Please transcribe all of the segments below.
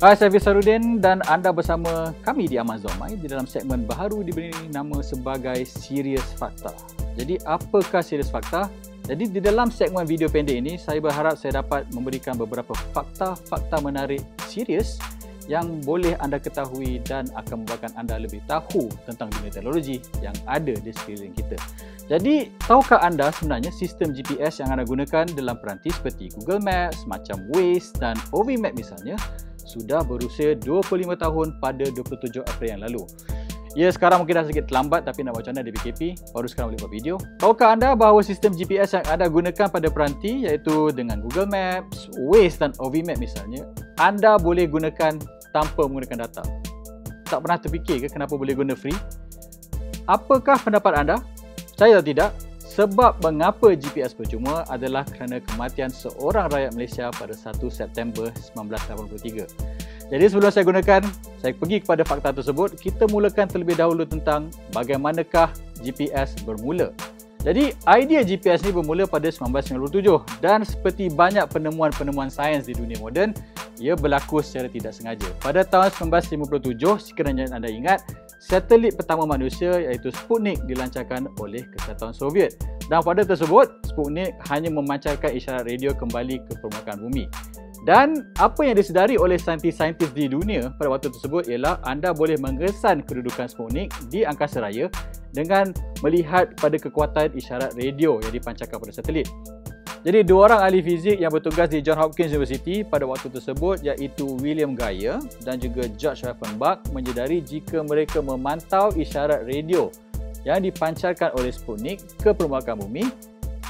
Hai, saya Fisarudin dan anda bersama kami di Amazon My di dalam segmen baru diberi nama sebagai Serius Fakta. Jadi, apakah Serius Fakta? Jadi, di dalam segmen video pendek ini, saya berharap saya dapat memberikan beberapa fakta-fakta menarik serius yang boleh anda ketahui dan akan membuatkan anda lebih tahu tentang dunia teknologi yang ada di sekeliling kita. Jadi, tahukah anda sebenarnya sistem GPS yang anda gunakan dalam peranti seperti Google Maps, macam Waze dan OVMap misalnya, sudah berusia 25 tahun pada 27 April yang lalu. Ya, sekarang mungkin dah sedikit terlambat tapi nak macam mana di PKP, baru sekarang boleh buat video. Tahukah anda bahawa sistem GPS yang anda gunakan pada peranti iaitu dengan Google Maps, Waze dan OVMap misalnya, anda boleh gunakan tanpa menggunakan data. Tak pernah terfikir ke kenapa boleh guna free? Apakah pendapat anda? Saya tidak. Sebab mengapa GPS percuma adalah kerana kematian seorang rakyat Malaysia pada 1 September 1983. Jadi sebelum saya gunakan, saya pergi kepada fakta tersebut, kita mulakan terlebih dahulu tentang bagaimanakah GPS bermula. Jadi idea GPS ni bermula pada 1997 dan seperti banyak penemuan-penemuan sains di dunia moden, ia berlaku secara tidak sengaja. Pada tahun 1957, sekiranya anda ingat, satelit pertama manusia iaitu Sputnik dilancarkan oleh Kesatuan Soviet. Dan pada tersebut, Sputnik hanya memancarkan isyarat radio kembali ke permukaan bumi. Dan apa yang disedari oleh saintis-saintis di dunia pada waktu tersebut ialah anda boleh mengesan kedudukan Sputnik di angkasa raya dengan melihat pada kekuatan isyarat radio yang dipancarkan pada satelit. Jadi dua orang ahli fizik yang bertugas di John Hopkins University pada waktu tersebut iaitu William Geyer dan juga George Raffenbach menyedari jika mereka memantau isyarat radio yang dipancarkan oleh Sputnik ke permukaan bumi,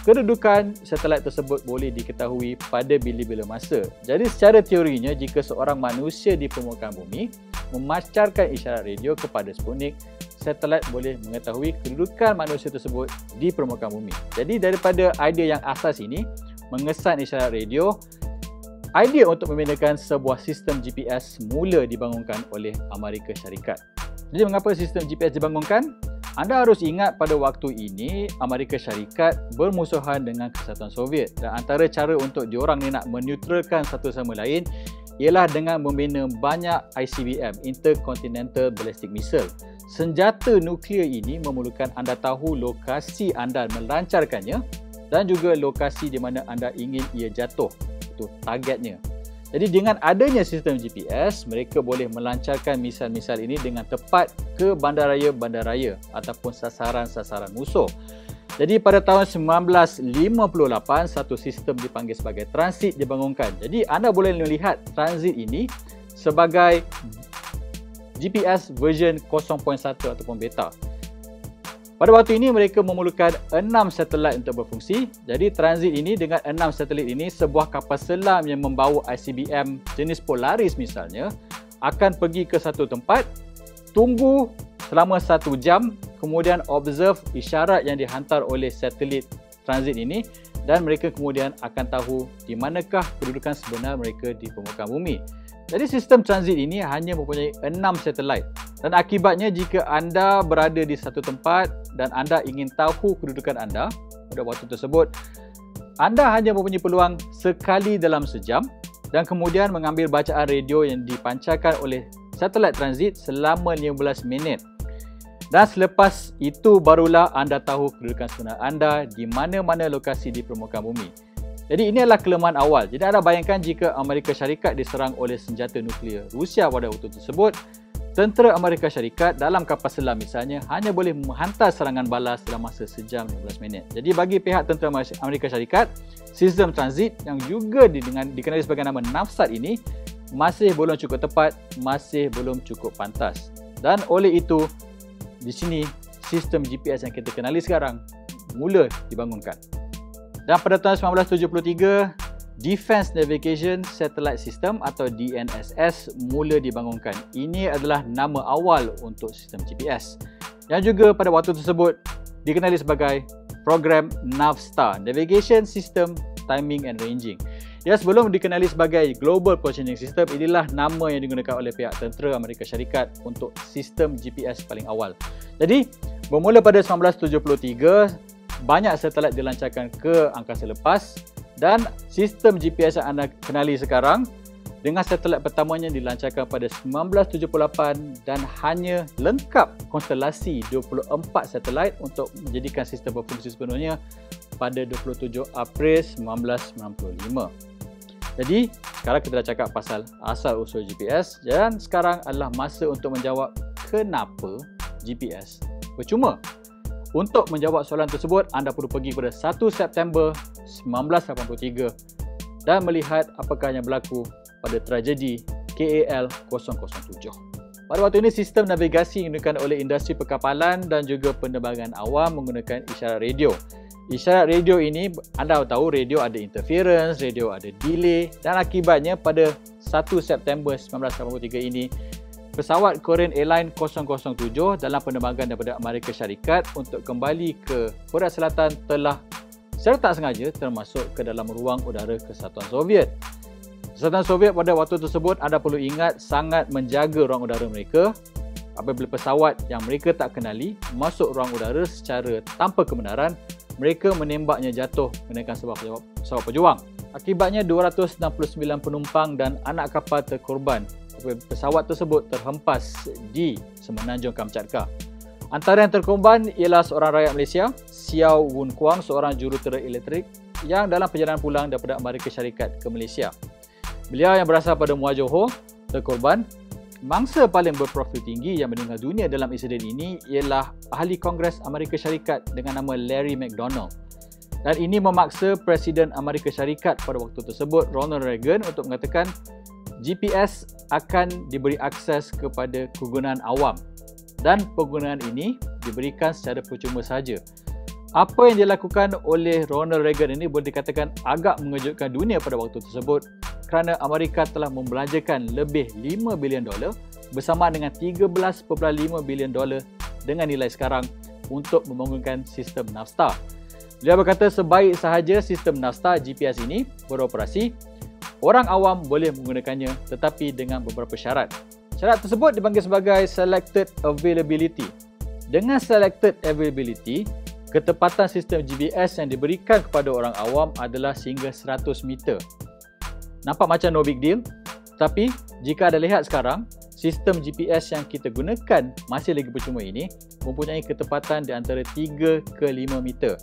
kedudukan satelit tersebut boleh diketahui pada bila-bila masa. Jadi secara teorinya jika seorang manusia di permukaan bumi memancarkan isyarat radio kepada Sputnik, satelit boleh mengetahui kedudukan manusia tersebut di permukaan bumi. Jadi daripada idea yang asas ini, mengesan isyarat radio, idea untuk memindahkan sebuah sistem GPS mula dibangunkan oleh Amerika Syarikat. Jadi mengapa sistem GPS dibangunkan? Anda harus ingat pada waktu ini Amerika Syarikat bermusuhan dengan Kesatuan Soviet dan antara cara untuk diorang ni nak meneutralkan satu sama lain ialah dengan membina banyak ICBM, Intercontinental Ballistic Missile senjata nuklear ini memerlukan anda tahu lokasi anda melancarkannya dan juga lokasi di mana anda ingin ia jatuh. Itu targetnya. Jadi dengan adanya sistem GPS, mereka boleh melancarkan misal-misal ini dengan tepat ke bandaraya-bandaraya ataupun sasaran-sasaran musuh. Jadi pada tahun 1958, satu sistem dipanggil sebagai transit dibangunkan. Jadi anda boleh melihat transit ini sebagai GPS version 0.1 ataupun beta. Pada waktu ini mereka memerlukan 6 satelit untuk berfungsi. Jadi transit ini dengan 6 satelit ini sebuah kapal selam yang membawa ICBM jenis Polaris misalnya akan pergi ke satu tempat, tunggu selama satu jam, kemudian observe isyarat yang dihantar oleh satelit transit ini dan mereka kemudian akan tahu di manakah kedudukan sebenar mereka di permukaan bumi. Jadi sistem transit ini hanya mempunyai enam satelit dan akibatnya jika anda berada di satu tempat dan anda ingin tahu kedudukan anda pada waktu tersebut, anda hanya mempunyai peluang sekali dalam sejam dan kemudian mengambil bacaan radio yang dipancarkan oleh satelit transit selama 15 minit. Dan selepas itu barulah anda tahu kedudukan sebenar anda di mana-mana lokasi di permukaan bumi. Jadi ini adalah kelemahan awal. Jadi anda bayangkan jika Amerika Syarikat diserang oleh senjata nuklear Rusia pada waktu tersebut, tentera Amerika Syarikat dalam kapal selam misalnya hanya boleh menghantar serangan balas dalam masa sejam 15 minit. Jadi bagi pihak tentera Amerika Syarikat, sistem transit yang juga dikenali sebagai nama NAVSAT ini masih belum cukup tepat, masih belum cukup pantas. Dan oleh itu, di sini sistem GPS yang kita kenali sekarang mula dibangunkan. Dan pada tahun 1973, Defense Navigation Satellite System atau DNSS mula dibangunkan. Ini adalah nama awal untuk sistem GPS. Yang juga pada waktu tersebut dikenali sebagai program NAVSTAR, Navigation System Timing and Ranging. Ya sebelum dikenali sebagai Global Positioning System, inilah nama yang digunakan oleh pihak tentera Amerika Syarikat untuk sistem GPS paling awal. Jadi, bermula pada 1973, banyak satelit dilancarkan ke angkasa lepas dan sistem GPS yang anda kenali sekarang dengan satelit pertamanya dilancarkan pada 1978 dan hanya lengkap konstelasi 24 satelit untuk menjadikan sistem berfungsi sepenuhnya pada 27 April 1995. Jadi, sekarang kita dah cakap pasal asal usul GPS dan sekarang adalah masa untuk menjawab kenapa GPS percuma. Untuk menjawab soalan tersebut, anda perlu pergi pada 1 September 1983 dan melihat apakah yang berlaku pada tragedi KAL 007. Pada waktu ini, sistem navigasi digunakan oleh industri perkapalan dan juga penerbangan awam menggunakan isyarat radio. Isyarat radio ini, anda tahu radio ada interference, radio ada delay dan akibatnya pada 1 September 1983 ini, pesawat Korean Airline 007 dalam penerbangan daripada Amerika Syarikat untuk kembali ke Korea Selatan telah secara tak sengaja termasuk ke dalam ruang udara Kesatuan Soviet. Kesatuan Soviet pada waktu tersebut anda perlu ingat sangat menjaga ruang udara mereka apabila pesawat yang mereka tak kenali masuk ruang udara secara tanpa kebenaran mereka menembaknya jatuh menaikkan sebuah pesawat pejuang. Akibatnya 269 penumpang dan anak kapal terkorban pesawat tersebut terhempas di semenanjung Kamchatka. Antara yang terkorban ialah seorang rakyat Malaysia, Xiao Wun Kuang, seorang jurutera elektrik yang dalam perjalanan pulang daripada Amerika Syarikat ke Malaysia. Beliau yang berasal pada Muar Johor terkorban. Mangsa paling berprofil tinggi yang meninggal dunia dalam insiden ini ialah ahli Kongres Amerika Syarikat dengan nama Larry McDonald. Dan ini memaksa Presiden Amerika Syarikat pada waktu tersebut, Ronald Reagan untuk mengatakan GPS akan diberi akses kepada kegunaan awam dan penggunaan ini diberikan secara percuma saja apa yang dilakukan oleh Ronald Reagan ini boleh dikatakan agak mengejutkan dunia pada waktu tersebut kerana Amerika telah membelanjakan lebih 5 bilion dolar bersama dengan 13.5 bilion dolar dengan nilai sekarang untuk membangunkan sistem NAVSTAR. Dia berkata sebaik sahaja sistem NAVSTAR GPS ini beroperasi, orang awam boleh menggunakannya tetapi dengan beberapa syarat. Syarat tersebut dipanggil sebagai selected availability. Dengan selected availability, ketepatan sistem GPS yang diberikan kepada orang awam adalah sehingga 100 meter. Nampak macam no big deal? Tapi jika anda lihat sekarang, sistem GPS yang kita gunakan masih lagi percuma ini mempunyai ketepatan di antara 3 ke 5 meter.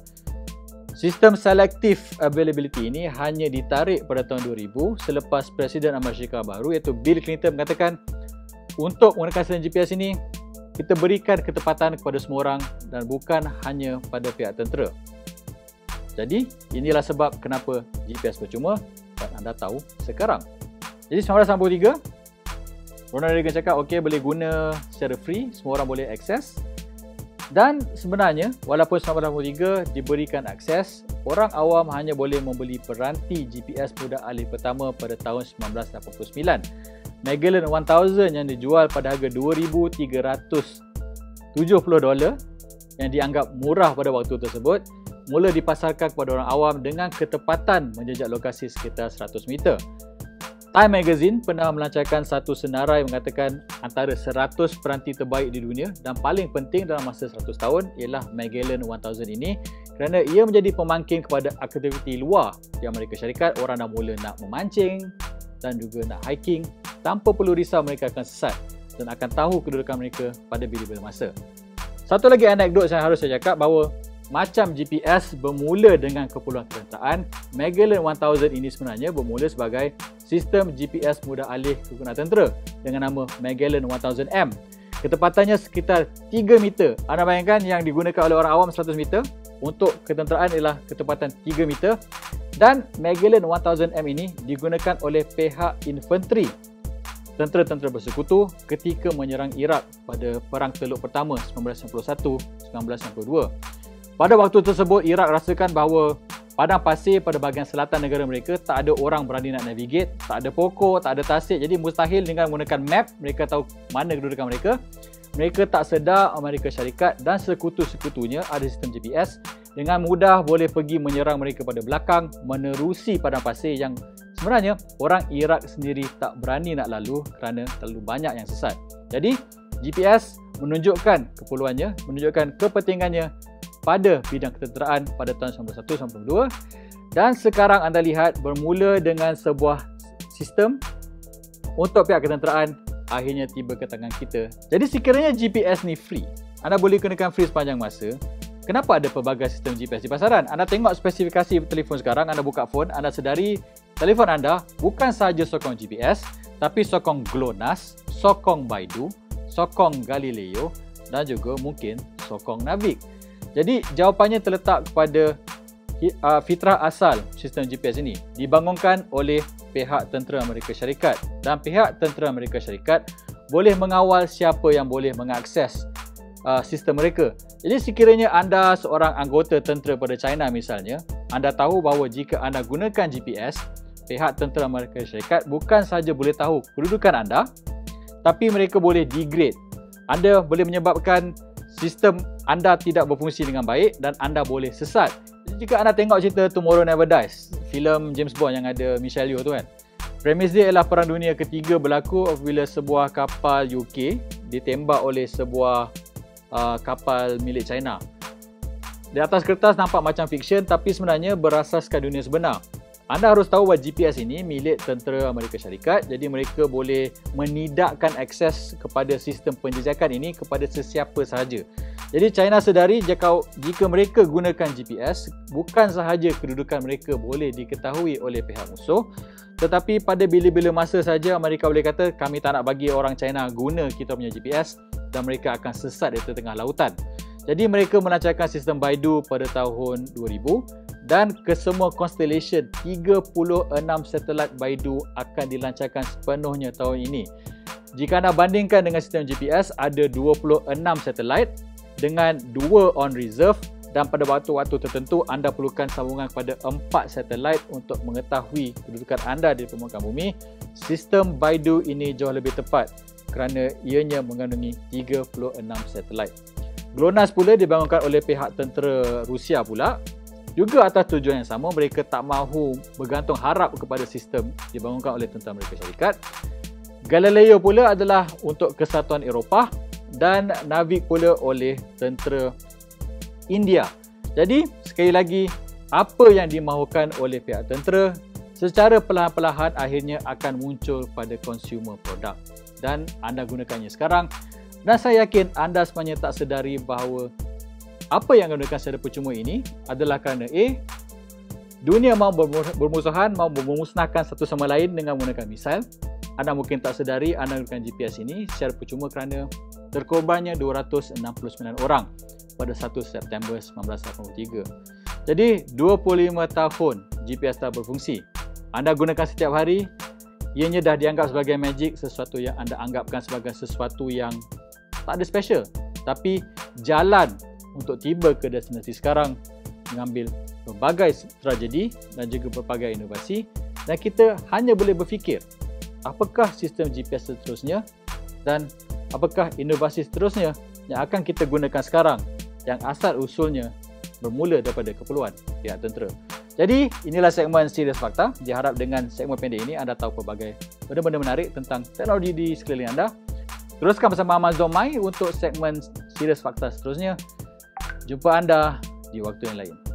Sistem selective availability ini hanya ditarik pada tahun 2000 selepas Presiden Amerika baru iaitu Bill Clinton mengatakan untuk menggunakan sistem GPS ini kita berikan ketepatan kepada semua orang dan bukan hanya pada pihak tentera. Jadi, inilah sebab kenapa GPS percuma dan anda tahu sekarang. Jadi, 1993, Ronald Reagan cakap, okey boleh guna secara free, semua orang boleh akses. Dan sebenarnya, walaupun 1993 diberikan akses, orang awam hanya boleh membeli peranti GPS mudah alih pertama pada tahun 1989. Magellan 1000 yang dijual pada harga 2370 dolar yang dianggap murah pada waktu tersebut mula dipasarkan kepada orang awam dengan ketepatan menjejak lokasi sekitar 100 meter. Time Magazine pernah melancarkan satu senarai mengatakan antara 100 peranti terbaik di dunia dan paling penting dalam masa 100 tahun ialah Magellan 1000 ini kerana ia menjadi pemangkin kepada aktiviti luar di Amerika Syarikat. Orang dah mula nak memancing dan juga nak hiking tanpa perlu risau mereka akan sesat dan akan tahu kedudukan mereka pada bila-bila masa. Satu lagi anekdot yang harus saya cakap bahawa macam GPS bermula dengan keperluan ketenteraan, Magellan 1000 ini sebenarnya bermula sebagai sistem GPS mudah alih kegunaan tentera dengan nama Magellan 1000M. Ketepatannya sekitar 3 meter. Anda bayangkan yang digunakan oleh orang awam 100 meter untuk ketenteraan ialah ketepatan 3 meter dan Magellan 1000M ini digunakan oleh pihak infanteri tentera-tentera bersekutu ketika menyerang Iraq pada Perang Teluk Pertama 1991-1992. Pada waktu tersebut, Iraq rasakan bahawa padang pasir pada bahagian selatan negara mereka tak ada orang berani nak navigate, tak ada pokok, tak ada tasik. Jadi mustahil dengan menggunakan map, mereka tahu mana kedudukan mereka. Mereka tak sedar Amerika Syarikat dan sekutu-sekutunya ada sistem GPS dengan mudah boleh pergi menyerang mereka pada belakang menerusi padang pasir yang sebenarnya orang Iraq sendiri tak berani nak lalu kerana terlalu banyak yang sesat. Jadi GPS menunjukkan keperluannya, menunjukkan kepentingannya pada bidang ketenteraan pada tahun 1992 dan sekarang anda lihat bermula dengan sebuah sistem untuk pihak ketenteraan akhirnya tiba ke tangan kita. Jadi sekiranya GPS ni free, anda boleh gunakan free sepanjang masa, kenapa ada pelbagai sistem GPS di pasaran? Anda tengok spesifikasi telefon sekarang, anda buka phone, anda sedari telefon anda bukan sahaja sokong GPS, tapi sokong GLONASS, sokong Baidu, sokong Galileo dan juga mungkin sokong Navig. Jadi jawapannya terletak kepada fitrah asal sistem GPS ini dibangunkan oleh pihak tentera Amerika Syarikat dan pihak tentera Amerika Syarikat boleh mengawal siapa yang boleh mengakses uh, sistem mereka. Jadi sekiranya anda seorang anggota tentera pada China misalnya, anda tahu bahawa jika anda gunakan GPS, pihak tentera Amerika Syarikat bukan sahaja boleh tahu kedudukan anda, tapi mereka boleh degrade. Anda boleh menyebabkan sistem anda tidak berfungsi dengan baik dan anda boleh sesat. Jika anda tengok cerita Tomorrow Never Dies, filem James Bond yang ada Michelle Yeoh tu kan. Premis dia ialah Perang Dunia Ketiga berlaku apabila sebuah kapal UK ditembak oleh sebuah uh, kapal milik China. Di atas kertas nampak macam fiksyen tapi sebenarnya berasaskan dunia sebenar. Anda harus tahu bahawa GPS ini milik tentera Amerika Syarikat jadi mereka boleh menidakkan akses kepada sistem penjejakan ini kepada sesiapa sahaja. Jadi China sedari jika, mereka gunakan GPS, bukan sahaja kedudukan mereka boleh diketahui oleh pihak musuh, tetapi pada bila-bila masa saja Amerika boleh kata kami tak nak bagi orang China guna kita punya GPS dan mereka akan sesat di tengah lautan. Jadi mereka melancarkan sistem Baidu pada tahun 2000 dan kesemua constellation 36 satelit Baidu akan dilancarkan sepenuhnya tahun ini. Jika anda bandingkan dengan sistem GPS, ada 26 satelit dengan dua on reserve dan pada waktu-waktu tertentu anda perlukan sambungan kepada empat satelit untuk mengetahui kedudukan anda di permukaan bumi. Sistem Baidu ini jauh lebih tepat kerana ianya mengandungi 36 satelit. GLONASS pula dibangunkan oleh pihak tentera Rusia pula. Juga atas tujuan yang sama, mereka tak mahu bergantung harap kepada sistem dibangunkan oleh tentera Amerika Syarikat. Galileo pula adalah untuk kesatuan Eropah dan Navig pula oleh tentera India. Jadi sekali lagi apa yang dimahukan oleh pihak tentera secara perlahan-lahan akhirnya akan muncul pada consumer product dan anda gunakannya sekarang dan saya yakin anda sebenarnya tak sedari bahawa apa yang gunakan secara percuma ini adalah kerana A dunia mahu bermusuhan mahu memusnahkan satu sama lain dengan menggunakan misil anda mungkin tak sedari anda gunakan GPS ini secara percuma kerana terkorbannya 269 orang pada 1 September 1983. Jadi 25 tahun GPS tak berfungsi. Anda gunakan setiap hari, ianya dah dianggap sebagai magic, sesuatu yang anda anggapkan sebagai sesuatu yang tak ada special. Tapi jalan untuk tiba ke destinasi sekarang mengambil berbagai tragedi dan juga berbagai inovasi dan kita hanya boleh berfikir apakah sistem GPS seterusnya dan apakah inovasi seterusnya yang akan kita gunakan sekarang yang asal usulnya bermula daripada keperluan pihak tentera. Jadi inilah segmen Serius Fakta. Diharap dengan segmen pendek ini anda tahu pelbagai benda-benda menarik tentang teknologi di sekeliling anda. Teruskan bersama Amazon Mai untuk segmen Serius Fakta seterusnya. Jumpa anda di waktu yang lain.